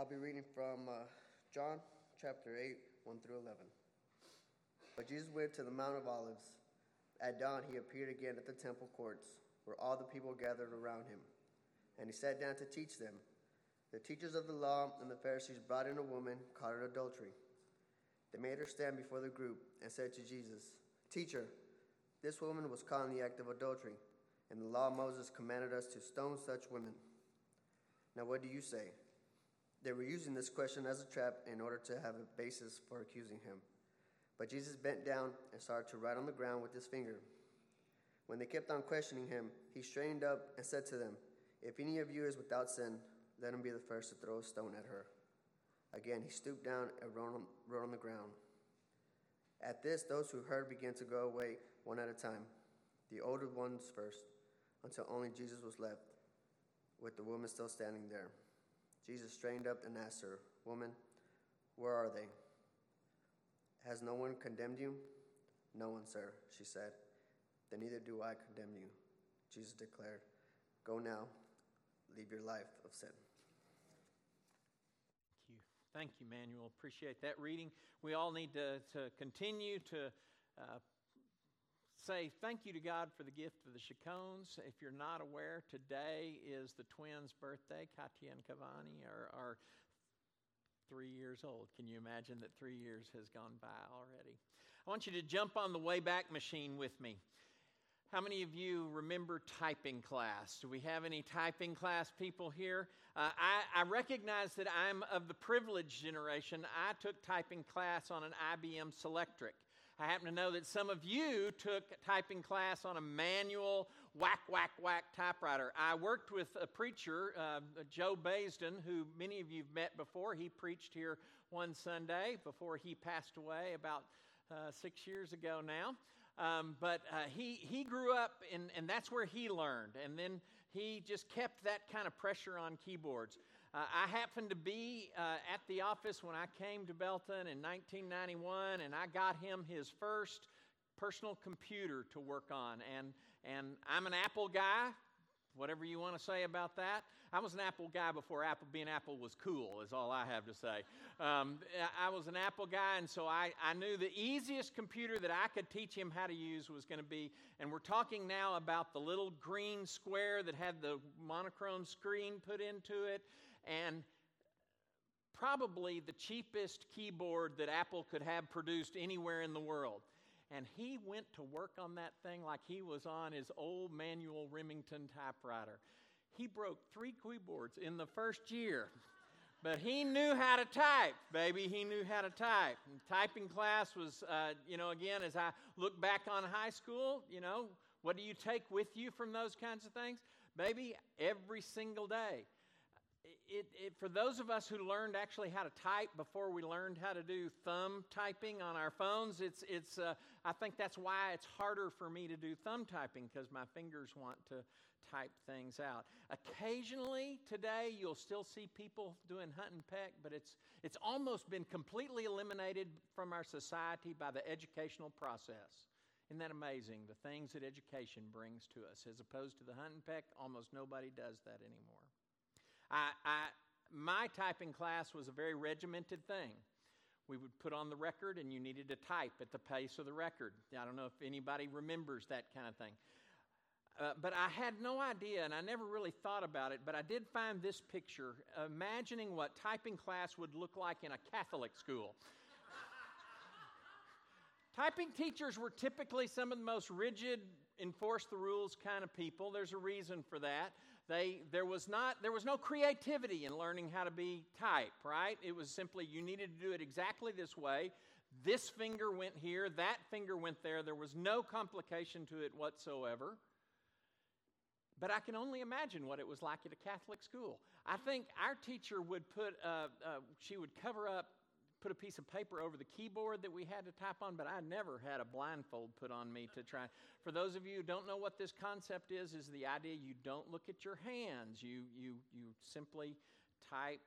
I'll be reading from uh, John chapter 8, 1 through 11. But Jesus went to the Mount of Olives. At dawn, he appeared again at the temple courts, where all the people gathered around him. And he sat down to teach them. The teachers of the law and the Pharisees brought in a woman caught in adultery. They made her stand before the group and said to Jesus, Teacher, this woman was caught in the act of adultery, and the law of Moses commanded us to stone such women. Now, what do you say? They were using this question as a trap in order to have a basis for accusing him. But Jesus bent down and started to write on the ground with his finger. When they kept on questioning him, he straightened up and said to them, If any of you is without sin, let him be the first to throw a stone at her. Again, he stooped down and wrote on, wrote on the ground. At this, those who heard began to go away one at a time, the older ones first, until only Jesus was left, with the woman still standing there. Jesus straightened up and asked her, Woman, where are they? Has no one condemned you? No one, sir, she said. Then neither do I condemn you. Jesus declared, Go now, leave your life of sin. Thank you. Thank you, Manuel. Appreciate that reading. We all need to, to continue to uh, say thank you to God for the gift of the Chacones. If you're not aware, today is the twins' birthday. Katia and Cavani are, are three years old. Can you imagine that three years has gone by already? I want you to jump on the Wayback Machine with me. How many of you remember typing class? Do we have any typing class people here? Uh, I, I, recognize that I'm of the privileged generation. I took typing class on an IBM Selectric. I happen to know that some of you took typing class on a manual whack, whack, whack typewriter. I worked with a preacher, uh, Joe Baisden, who many of you have met before. He preached here one Sunday before he passed away about uh, six years ago now. Um, but uh, he, he grew up, and, and that's where he learned. And then he just kept that kind of pressure on keyboards. Uh, I happened to be uh, at the office when I came to Belton in 1991, and I got him his first personal computer to work on. And, and I'm an Apple guy, whatever you want to say about that. I was an Apple guy before Apple being Apple was cool, is all I have to say. Um, I was an Apple guy, and so I, I knew the easiest computer that I could teach him how to use was going to be, and we're talking now about the little green square that had the monochrome screen put into it and probably the cheapest keyboard that Apple could have produced anywhere in the world. And he went to work on that thing like he was on his old manual Remington typewriter. He broke three keyboards in the first year. But he knew how to type, baby. He knew how to type. And typing class was, uh, you know, again, as I look back on high school, you know, what do you take with you from those kinds of things? Baby, every single day it, it, for those of us who learned actually how to type before we learned how to do thumb typing on our phones, it's, it's, uh, I think that's why it's harder for me to do thumb typing because my fingers want to type things out. Occasionally today, you'll still see people doing hunt and peck, but it's, it's almost been completely eliminated from our society by the educational process. Isn't that amazing? The things that education brings to us. As opposed to the hunt and peck, almost nobody does that anymore. I, I, my typing class was a very regimented thing. We would put on the record, and you needed to type at the pace of the record. I don't know if anybody remembers that kind of thing. Uh, but I had no idea, and I never really thought about it. But I did find this picture, imagining what typing class would look like in a Catholic school. typing teachers were typically some of the most rigid, enforce the rules kind of people. There's a reason for that. They, there, was not, there was no creativity in learning how to be type, right? It was simply you needed to do it exactly this way. This finger went here, that finger went there. There was no complication to it whatsoever. But I can only imagine what it was like at a Catholic school. I think our teacher would put, uh, uh, she would cover up put a piece of paper over the keyboard that we had to type on, but I never had a blindfold put on me to try. For those of you who don't know what this concept is, is the idea you don't look at your hands. You, you, you simply type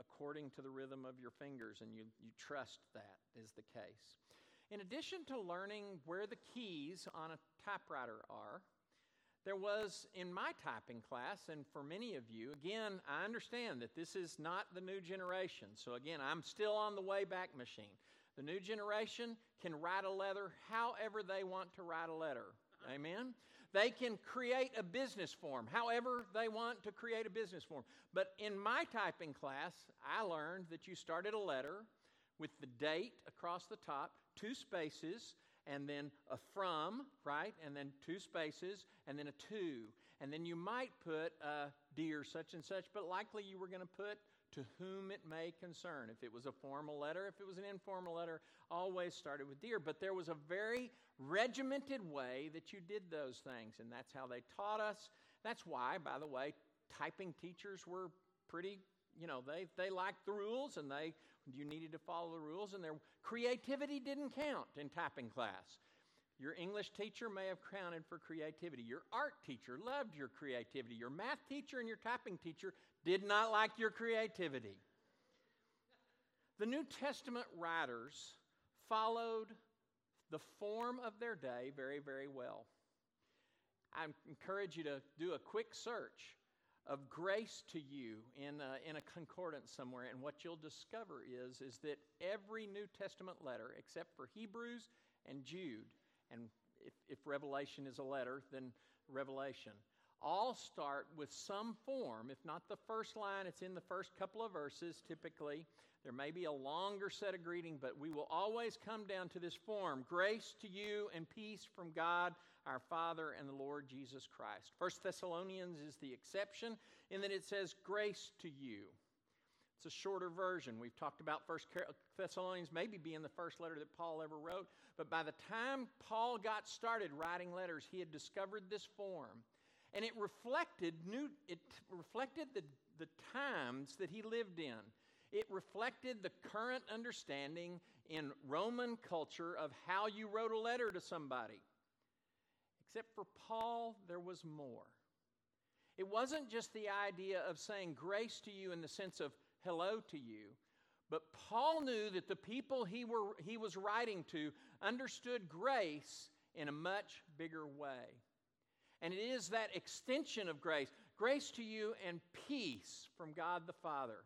according to the rhythm of your fingers, and you, you trust that is the case. In addition to learning where the keys on a typewriter are, there was in my typing class, and for many of you, again, I understand that this is not the new generation. So, again, I'm still on the way back Machine. The new generation can write a letter however they want to write a letter. Amen? They can create a business form however they want to create a business form. But in my typing class, I learned that you started a letter with the date across the top, two spaces, and then a from, right? And then two spaces, and then a to. And then you might put a dear such and such, but likely you were going to put to whom it may concern. If it was a formal letter, if it was an informal letter, always started with dear. But there was a very regimented way that you did those things, and that's how they taught us. That's why, by the way, typing teachers were pretty, you know, they, they liked the rules and they you needed to follow the rules, and their creativity didn't count in typing class. Your English teacher may have counted for creativity. Your art teacher loved your creativity. Your math teacher and your typing teacher did not like your creativity. The New Testament writers followed the form of their day very, very well. I encourage you to do a quick search of grace to you in a, in a concordance somewhere, and what you'll discover is, is that every New Testament letter, except for Hebrews and Jude, and if, if Revelation is a letter, then Revelation, all start with some form. If not the first line, it's in the first couple of verses typically. There may be a longer set of greeting, but we will always come down to this form Grace to you and peace from God our Father and the Lord Jesus Christ. First Thessalonians is the exception in that it says grace to you. It's a shorter version. We've talked about First Thessalonians maybe being the first letter that Paul ever wrote, but by the time Paul got started writing letters, he had discovered this form. And it reflected new it reflected the, the times that he lived in. It reflected the current understanding in Roman culture of how you wrote a letter to somebody. Except for Paul, there was more. It wasn't just the idea of saying grace to you in the sense of hello to you, but Paul knew that the people he, were, he was writing to understood grace in a much bigger way. And it is that extension of grace grace to you and peace from God the Father.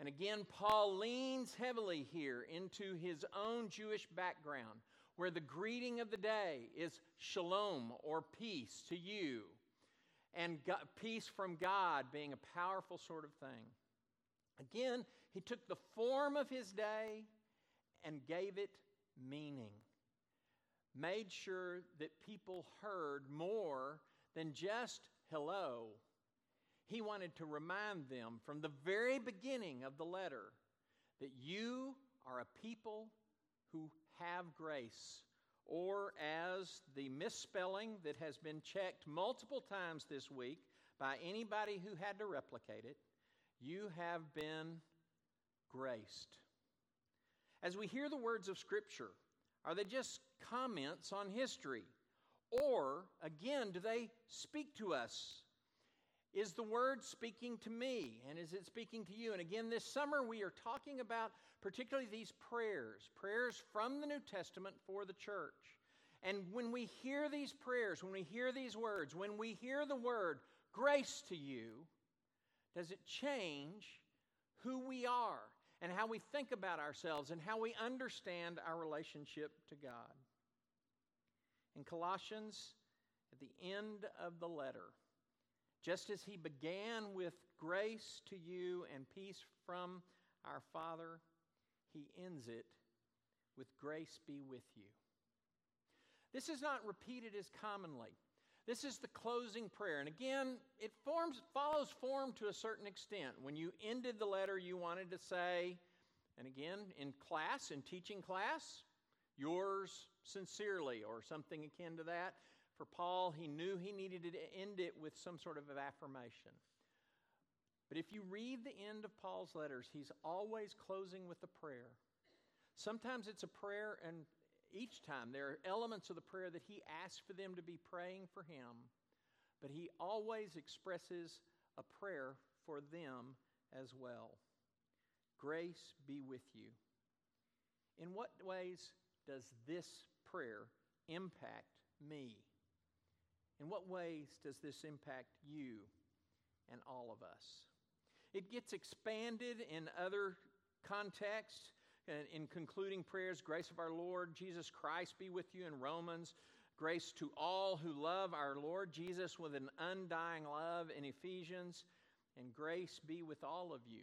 And again, Paul leans heavily here into his own Jewish background where the greeting of the day is shalom or peace to you, and God, peace from God being a powerful sort of thing. Again, he took the form of his day and gave it meaning, made sure that people heard more than just hello. He wanted to remind them from the very beginning of the letter that you are a people who have grace, or as the misspelling that has been checked multiple times this week by anybody who had to replicate it, you have been graced. As we hear the words of Scripture, are they just comments on history? Or, again, do they speak to us is the word speaking to me? And is it speaking to you? And again, this summer we are talking about particularly these prayers, prayers from the New Testament for the church. And when we hear these prayers, when we hear these words, when we hear the word grace to you, does it change who we are and how we think about ourselves and how we understand our relationship to God? In Colossians, at the end of the letter, just as he began with grace to you and peace from our Father, he ends it with grace be with you. This is not repeated as commonly. This is the closing prayer. And again, it forms, follows form to a certain extent. When you ended the letter, you wanted to say, and again, in class, in teaching class, yours sincerely, or something akin to that. For Paul, he knew he needed to end it with some sort of affirmation. But if you read the end of Paul's letters, he's always closing with a prayer. Sometimes it's a prayer, and each time there are elements of the prayer that he asks for them to be praying for him, but he always expresses a prayer for them as well. Grace be with you. In what ways does this prayer impact me? In what ways does this impact you and all of us? It gets expanded in other contexts. Uh, in concluding prayers, grace of our Lord Jesus Christ be with you in Romans. Grace to all who love our Lord Jesus with an undying love in Ephesians. And grace be with all of you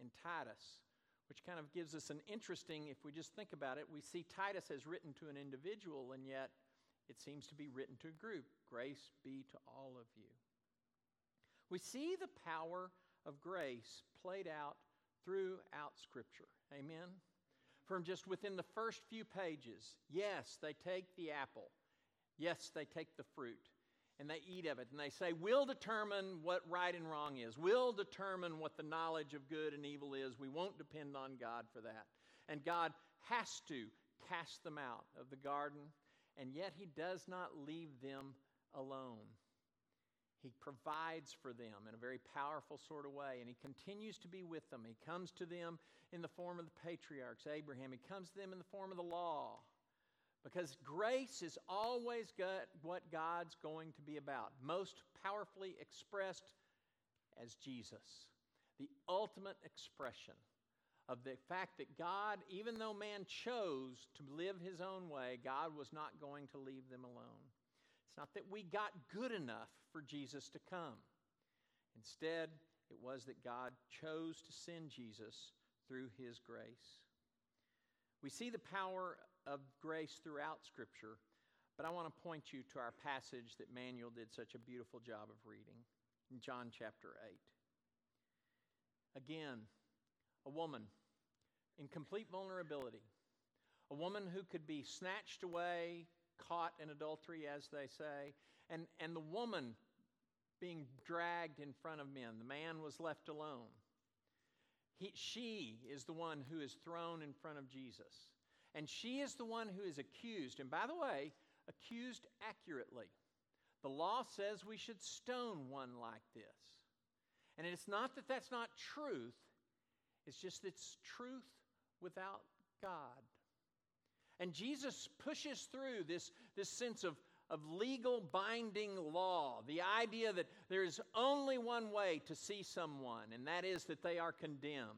in Titus, which kind of gives us an interesting, if we just think about it, we see Titus as written to an individual, and yet it seems to be written to a group. Grace be to all of you. We see the power of grace played out throughout Scripture. Amen? From just within the first few pages, yes, they take the apple. Yes, they take the fruit and they eat of it and they say, We'll determine what right and wrong is. We'll determine what the knowledge of good and evil is. We won't depend on God for that. And God has to cast them out of the garden, and yet He does not leave them alone. He provides for them in a very powerful sort of way, and He continues to be with them. He comes to them in the form of the patriarchs, Abraham. He comes to them in the form of the law. Because grace is always what God's going to be about, most powerfully expressed as Jesus, the ultimate expression of the fact that God, even though man chose to live his own way, God was not going to leave them alone. It's not that we got good enough for Jesus to come. Instead, it was that God chose to send Jesus through his grace. We see the power of grace throughout Scripture, but I want to point you to our passage that Manuel did such a beautiful job of reading in John chapter 8. Again, a woman in complete vulnerability, a woman who could be snatched away, caught in adultery, as they say, and, and the woman being dragged in front of men. The man was left alone. He, she is the one who is thrown in front of Jesus. And she is the one who is accused. And by the way, accused accurately. The law says we should stone one like this. And it's not that that's not truth, it's just it's truth without God. And Jesus pushes through this, this sense of, of legal binding law, the idea that there is only one way to see someone, and that is that they are condemned.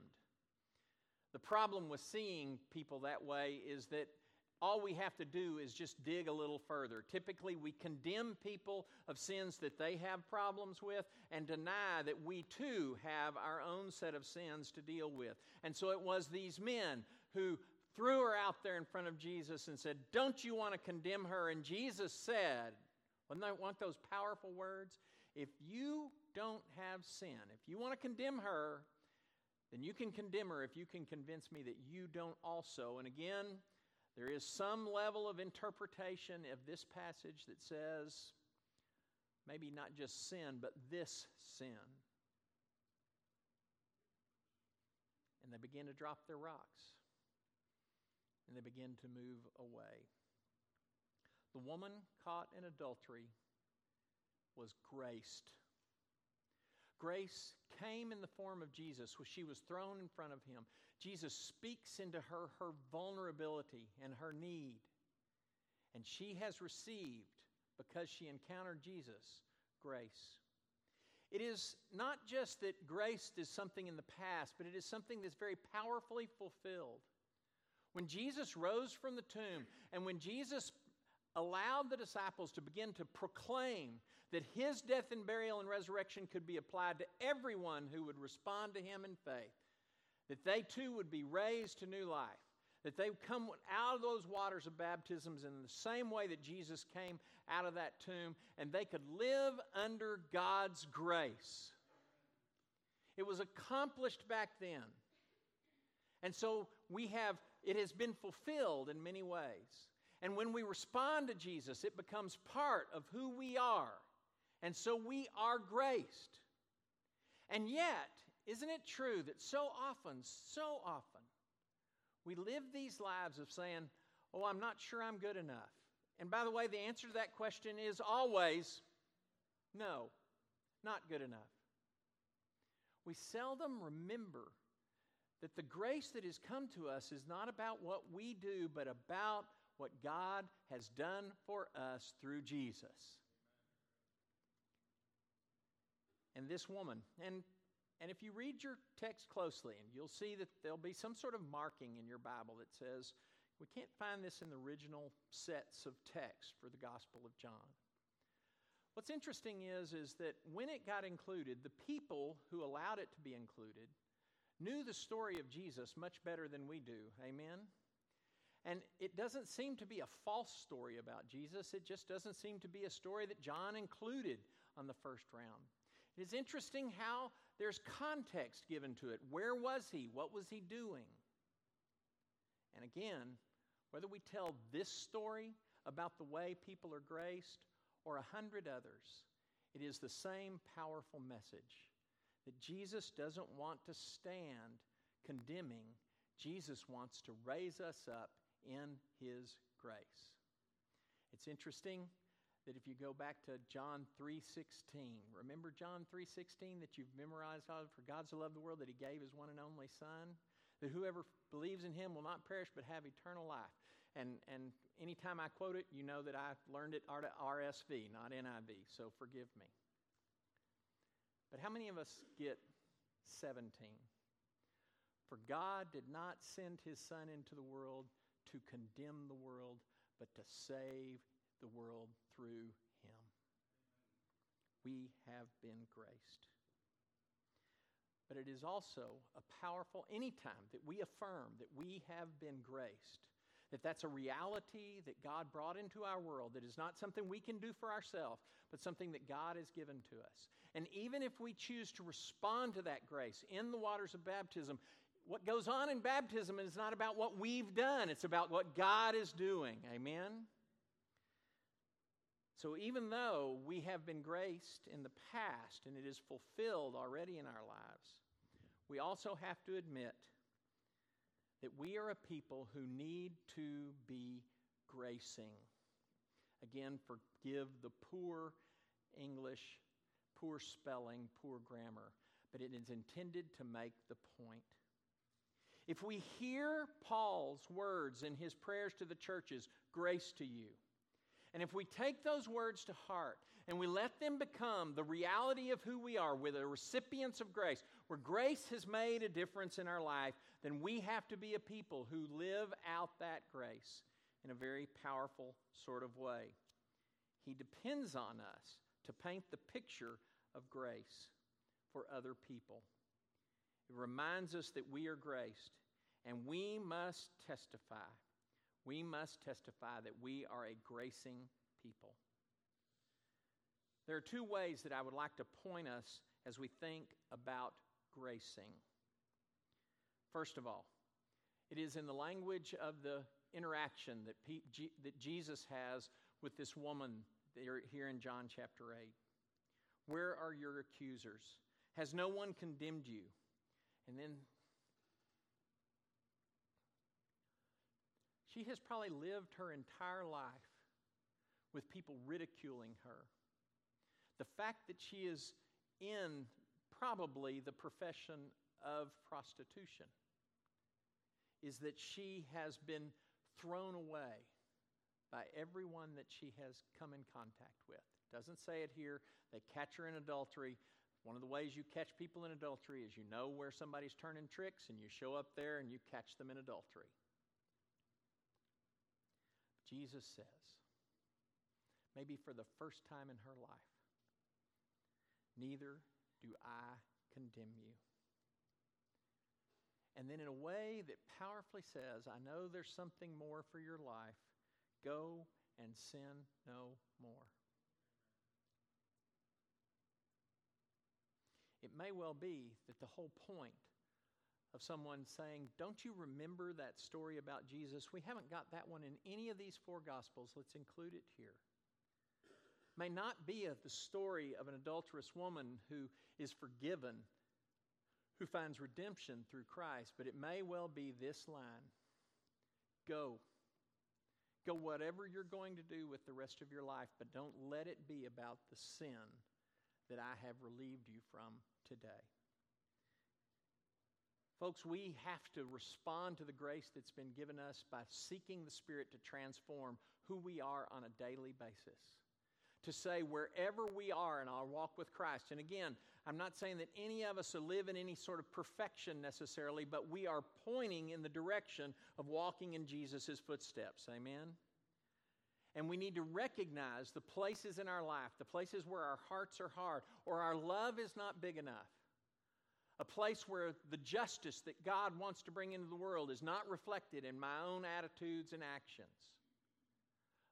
The problem with seeing people that way is that all we have to do is just dig a little further. Typically, we condemn people of sins that they have problems with and deny that we too have our own set of sins to deal with. And so it was these men who threw her out there in front of Jesus and said, Don't you want to condemn her? And Jesus said, want those powerful words? If you don't have sin, if you want to condemn her, then you can condemn her if you can convince me that you don't also. And again, there is some level of interpretation of this passage that says maybe not just sin, but this sin. And they begin to drop their rocks and they begin to move away. The woman caught in adultery was graced Grace came in the form of Jesus she was thrown in front of him. Jesus speaks into her her vulnerability and her need. And she has received, because she encountered Jesus, grace. It is not just that grace is something in the past, but it is something that's very powerfully fulfilled. When Jesus rose from the tomb and when Jesus allowed the disciples to begin to proclaim that his death and burial and resurrection could be applied to everyone who would respond to him in faith, that they too would be raised to new life, that they would come out of those waters of baptisms in the same way that Jesus came out of that tomb, and they could live under God's grace. It was accomplished back then. And so we have, it has been fulfilled in many ways. And when we respond to Jesus, it becomes part of who we are. And so we are graced. And yet, isn't it true that so often, so often, we live these lives of saying, Oh, I'm not sure I'm good enough. And by the way, the answer to that question is always no, not good enough. We seldom remember that the grace that has come to us is not about what we do, but about what God has done for us through Jesus. And this woman. And, and if you read your text closely, and you'll see that there'll be some sort of marking in your Bible that says, we can't find this in the original sets of text for the Gospel of John. What's interesting is, is that when it got included, the people who allowed it to be included knew the story of Jesus much better than we do. Amen? And it doesn't seem to be a false story about Jesus. It just doesn't seem to be a story that John included on the first round. It is interesting how there's context given to it. Where was he? What was he doing? And again, whether we tell this story about the way people are graced or a hundred others, it is the same powerful message that Jesus doesn't want to stand condemning. Jesus wants to raise us up in his grace. It's interesting that if you go back to John 3:16, remember John 3:16 that you've memorized for God so loved the world that he gave his one and only son, that whoever believes in him will not perish but have eternal life. And and anytime I quote it, you know that I learned it RSV, not NIV, so forgive me. But how many of us get 17? For God did not send his son into the world to condemn the world, but to save the world through him. We have been graced. But it is also a powerful, anytime that we affirm that we have been graced, that that's a reality that God brought into our world, that is not something we can do for ourselves, but something that God has given to us. And even if we choose to respond to that grace in the waters of baptism, what goes on in baptism is not about what we've done, it's about what God is doing. Amen? So even though we have been graced in the past and it is fulfilled already in our lives, we also have to admit that we are a people who need to be gracing. Again, forgive the poor English, poor spelling, poor grammar, but it is intended to make the point. If we hear Paul's words in his prayers to the churches, grace to you, and if we take those words to heart and we let them become the reality of who we are, we're the recipients of grace, where grace has made a difference in our life, then we have to be a people who live out that grace in a very powerful sort of way. He depends on us to paint the picture of grace for other people. It reminds us that we are graced, and we must testify. We must testify that we are a gracing people. There are two ways that I would like to point us as we think about gracing. First of all, it is in the language of the interaction that, P- G- that Jesus has with this woman here in John chapter 8. Where are your accusers? Has no one condemned you? And then she has probably lived her entire life with people ridiculing her. The fact that she is in probably the profession of prostitution is that she has been thrown away by everyone that she has come in contact with. Doesn't say it here. They catch her in adultery. One of the ways you catch people in adultery is you know where somebody's turning tricks and you show up there and you catch them in adultery. Jesus says, maybe for the first time in her life, neither do I condemn you. And then, in a way that powerfully says, I know there's something more for your life. Go and sin no more. It may well be that the whole point of someone saying, Don't you remember that story about Jesus? We haven't got that one in any of these four Gospels. Let's include it here. May not be a, the story of an adulterous woman who is forgiven, who finds redemption through Christ, but it may well be this line Go. Go whatever you're going to do with the rest of your life, but don't let it be about the sin that I have relieved you from today. Folks, we have to respond to the grace that's been given us by seeking the Spirit to transform who we are on a daily basis. To say, wherever we are in our walk with Christ, and again, I'm not saying that any of us live in any sort of perfection necessarily, but we are pointing in the direction of walking in Jesus' footsteps. Amen? And we need to recognize the places in our life, the places where our hearts are hard or our love is not big enough. A place where the justice that God wants to bring into the world is not reflected in my own attitudes and actions.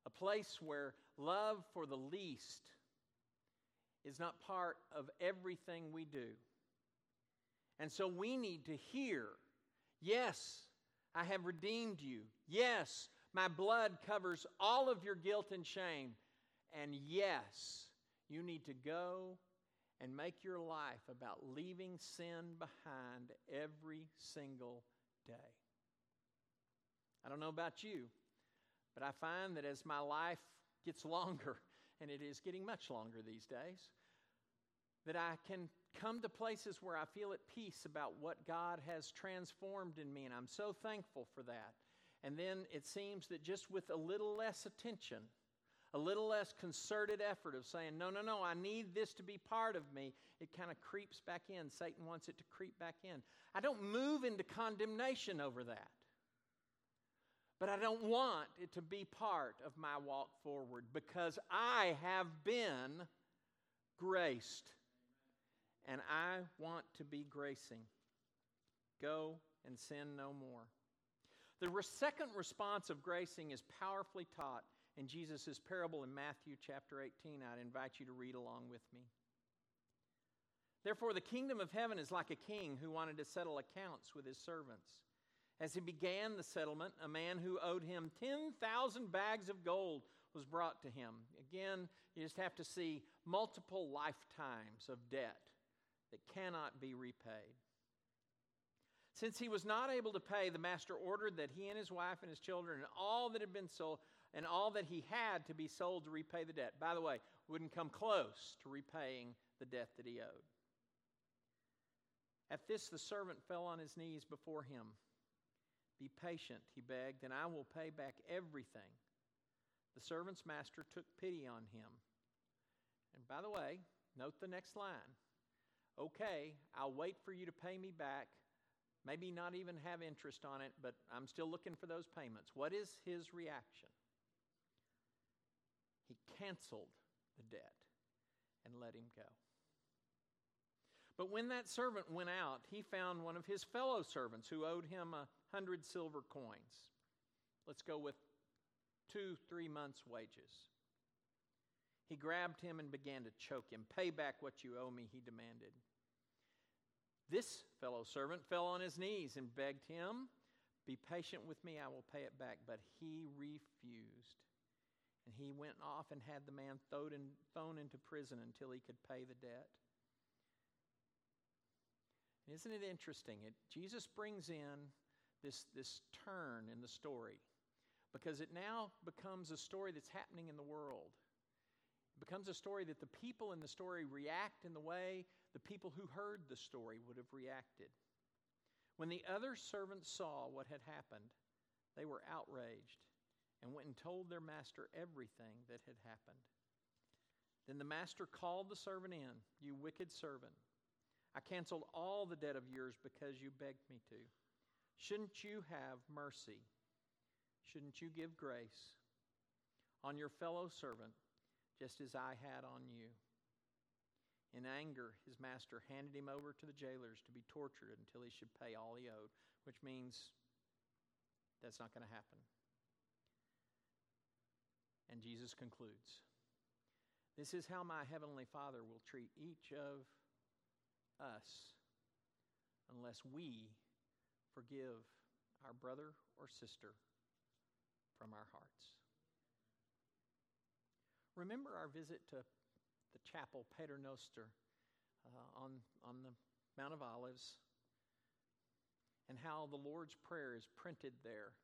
A place where love for the least is not part of everything we do. And so we need to hear yes, I have redeemed you. Yes, my blood covers all of your guilt and shame. And yes, you need to go and make your life about leaving sin behind every single day. I don't know about you, but I find that as my life gets longer, and it is getting much longer these days, that I can come to places where I feel at peace about what God has transformed in me, and I'm so thankful for that. And then it seems that just with a little less attention, a little less concerted effort of saying, no, no, no, I need this to be part of me, it kind of creeps back in. Satan wants it to creep back in. I don't move into condemnation over that. But I don't want it to be part of my walk forward because I have been graced. And I want to be gracing. Go and sin no more. The second response of gracing is powerfully taught in Jesus' parable in Matthew chapter 18. I'd invite you to read along with me. Therefore, the kingdom of heaven is like a king who wanted to settle accounts with his servants. As he began the settlement, a man who owed him 10,000 bags of gold was brought to him. Again, you just have to see multiple lifetimes of debt that cannot be repaid. Since he was not able to pay, the master ordered that he and his wife and his children and all that had been sold and all that he had to be sold to repay the debt. By the way, wouldn't come close to repaying the debt that he owed. At this, the servant fell on his knees before him. Be patient, he begged, and I will pay back everything. The servant's master took pity on him. And by the way, note the next line. Okay, I'll wait for you to pay me back maybe not even have interest on it, but I'm still looking for those payments. What is his reaction? He canceled the debt and let him go. But when that servant went out, he found one of his fellow servants who owed him a hundred silver coins. Let's go with two, three months' wages. He grabbed him and began to choke him. Pay back what you owe me, he demanded. This fellow servant fell on his knees and begged him, Be patient with me, I will pay it back. But he refused. And he went off and had the man thrown into prison until he could pay the debt. Isn't it interesting? It, Jesus brings in this, this turn in the story because it now becomes a story that's happening in the world. It becomes a story that the people in the story react in the way the people who heard the story would have reacted. When the other servants saw what had happened, they were outraged and went and told their master everything that had happened. Then the master called the servant in, You wicked servant. I canceled all the debt of yours because you begged me to. Shouldn't you have mercy? Shouldn't you give grace on your fellow servant just as I had on you. In anger, his master handed him over to the jailers to be tortured until he should pay all he owed, which means that's not going to happen. And Jesus concludes This is how my heavenly Father will treat each of us unless we forgive our brother or sister from our hearts. Remember our visit to the chapel Pater Noster uh, on, on the Mount of Olives and how the Lord's Prayer is printed there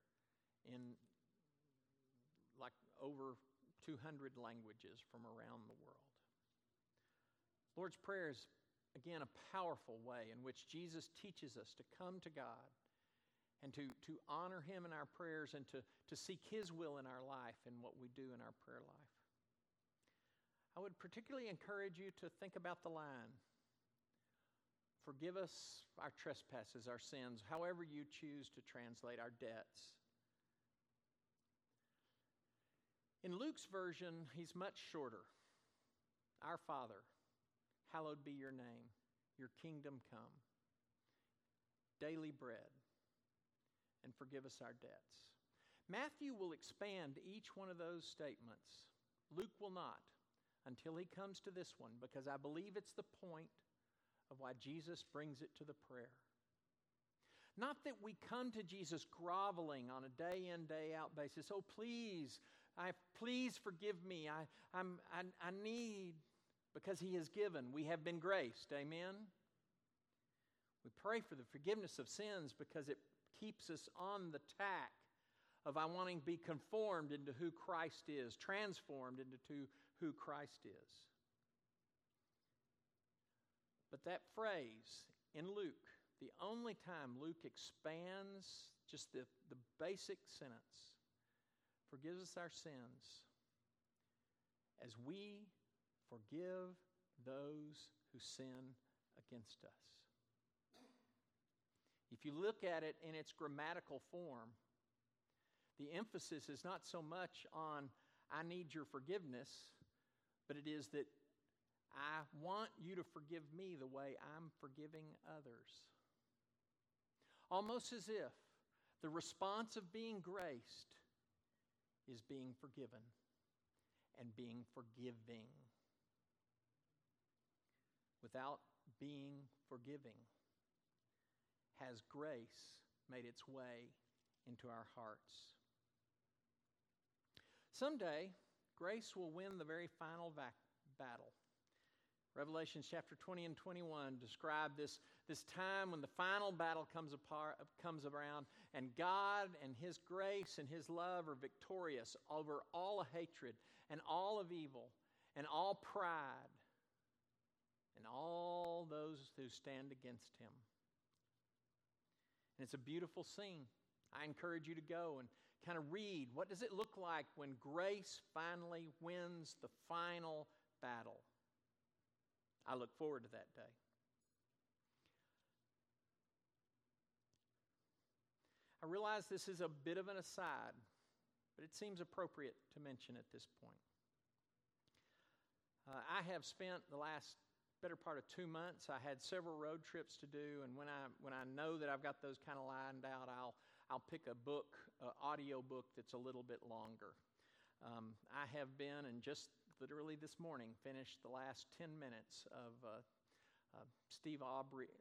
in over 200 languages from around the world. Lord's Prayer is, again, a powerful way in which Jesus teaches us to come to God and to, to honor Him in our prayers and to, to seek His will in our life and what we do in our prayer life. I would particularly encourage you to think about the line forgive us our trespasses, our sins, however you choose to translate our debts. In Luke's version, he's much shorter. Our Father, hallowed be your name, your kingdom come. Daily bread, and forgive us our debts. Matthew will expand each one of those statements. Luke will not until he comes to this one because I believe it's the point of why Jesus brings it to the prayer. Not that we come to Jesus groveling on a day in, day out basis. Oh, please, I, please forgive me. I, I'm, I, I need, because He has given. We have been graced. Amen? We pray for the forgiveness of sins because it keeps us on the tack of I wanting to be conformed into who Christ is, transformed into who Christ is. But that phrase in Luke, the only time Luke expands just the, the basic sentence, forgives us our sins as we forgive those who sin against us. If you look at it in its grammatical form, the emphasis is not so much on, I need your forgiveness, but it is that I want you to forgive me the way I'm forgiving others. Almost as if the response of being graced is being forgiven and being forgiving. Without being forgiving, has grace made its way into our hearts? Someday, grace will win the very final vac- battle. Revelations chapter 20 and 21 describe this, this time when the final battle comes, apart, comes around, and God and His grace and His love are victorious over all of hatred and all of evil and all pride and all those who stand against Him. And it's a beautiful scene. I encourage you to go and kind of read what does it look like when grace finally wins the final battle. I look forward to that day. I realize this is a bit of an aside, but it seems appropriate to mention at this point. Uh, I have spent the last better part of two months. I had several road trips to do, and when I when I know that I've got those kind of lined out, I'll I'll pick a book, uh, audio book that's a little bit longer. Um, I have been, and just literally this morning, finished the last 10 minutes of uh, uh, Steve Aubrey.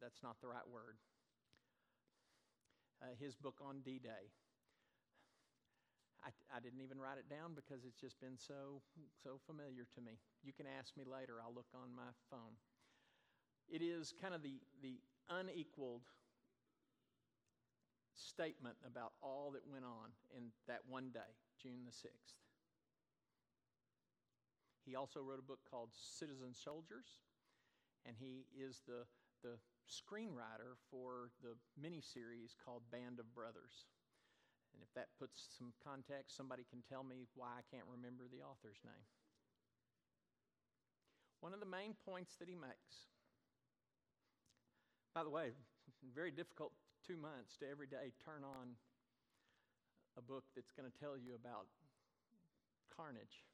That's not the right word. Uh, his book on D Day. I, I, didn't even write it down because it's just been so so familiar to me. You can ask me later. I'll look on my phone. It is kind of the the unequaled statement about all that went on in that one day, June the 6th. He also wrote a book called Citizen Soldiers, and he is the, the screenwriter for the miniseries called Band of Brothers. And if that puts some context, somebody can tell me why I can't remember the author's name. One of the main points that he makes, by the way, very difficult two months to every day turn on a book that's going to tell you about carnage.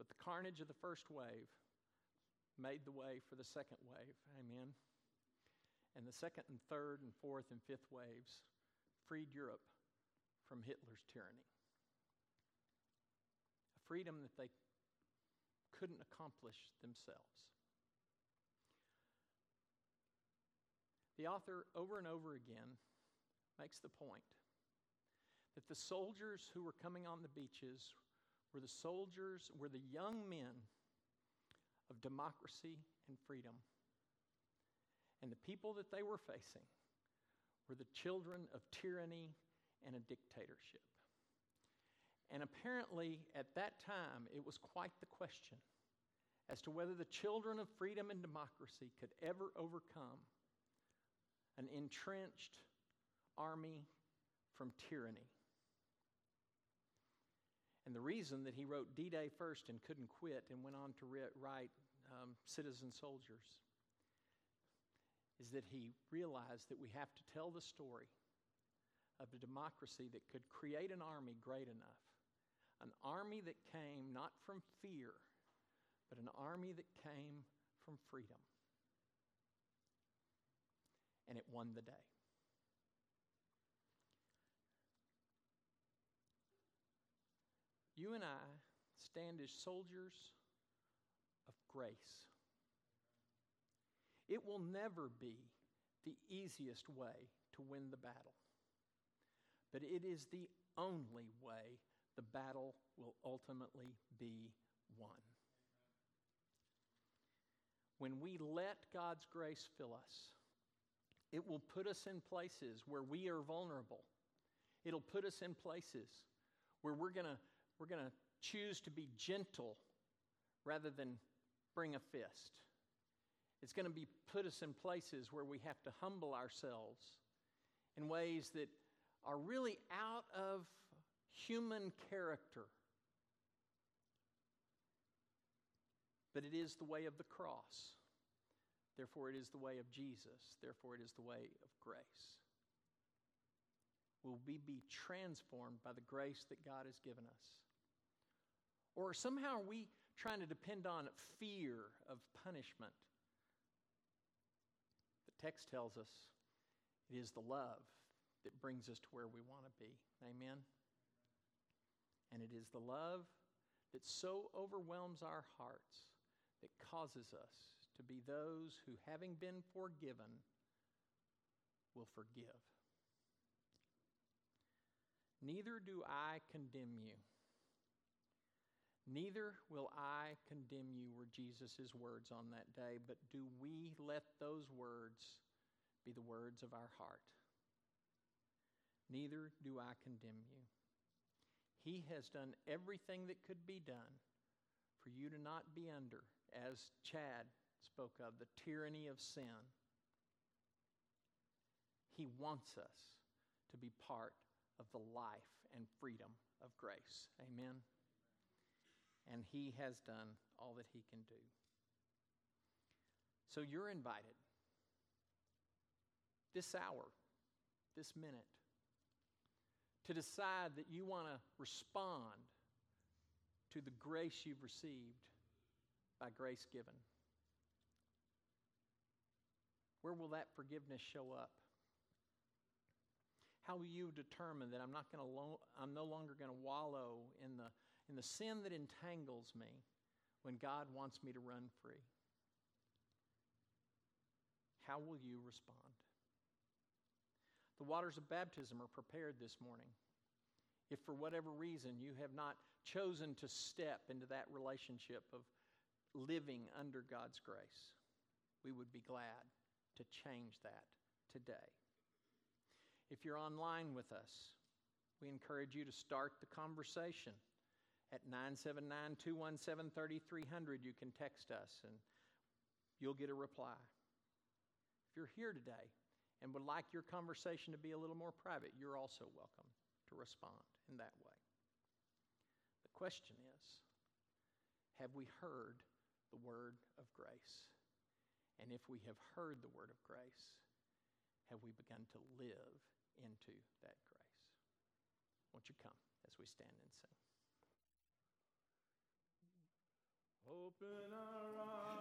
But the carnage of the first wave made the way for the second wave. Amen. And the second and third and fourth and fifth waves freed Europe from Hitler's tyranny. A freedom that they couldn't accomplish themselves. The author, over and over again, makes the point that the soldiers who were coming on the beaches were the soldiers, were the young men of democracy and freedom. And the people that they were facing were the children of tyranny and a dictatorship. And apparently, at that time, it was quite the question as to whether the children of freedom and democracy could ever overcome an entrenched army from tyranny. And the reason that he wrote D Day first and couldn't quit and went on to write um, citizen soldiers is that he realized that we have to tell the story of a democracy that could create an army great enough. An army that came not from fear, but an army that came from freedom. And it won the day. You and I stand as soldiers of grace. It will never be the easiest way to win the battle, but it is the only way the battle will ultimately be won. When we let God's grace fill us, it will put us in places where we are vulnerable. It'll put us in places where we're going to we're going to choose to be gentle rather than bring a fist. It's going to be put us in places where we have to humble ourselves in ways that are really out of human character. But it is the way of the cross. Therefore, it is the way of Jesus. Therefore, it is the way of grace. Will we be transformed by the grace that God has given us? Or somehow are we trying to depend on fear of punishment? The text tells us it is the love that brings us to where we want to be. Amen? And it is the love that so overwhelms our hearts that causes us to be those who, having been forgiven, will forgive. Neither do I condemn you. Neither will I condemn you, were Jesus' words on that day, but do we let those words be the words of our heart? Neither do I condemn you. He has done everything that could be done for you to not be under, as Chad spoke of, the tyranny of sin. He wants us to be part of the life and freedom of grace. Amen and He has done all that He can do. So you're invited this hour, this minute, to decide that you want to respond to the grace you've received by grace given. Where will that forgiveness show up? How will you determine that I'm not going to lo- I'm no longer going to wallow in the and the sin that entangles me when God wants me to run free. How will you respond? The waters of baptism are prepared this morning. If for whatever reason you have not chosen to step into that relationship of living under God's grace, we would be glad to change that today. If you're online with us, we encourage you to start the conversation at 979 217 3300. You can text us and you'll get a reply. If you're here today and would like your conversation to be a little more private, you're also welcome to respond in that way. The question is have we heard the word of grace? And if we have heard the word of grace, have we begun to live into that grace? Won't you come as we stand and sing? Open our eyes.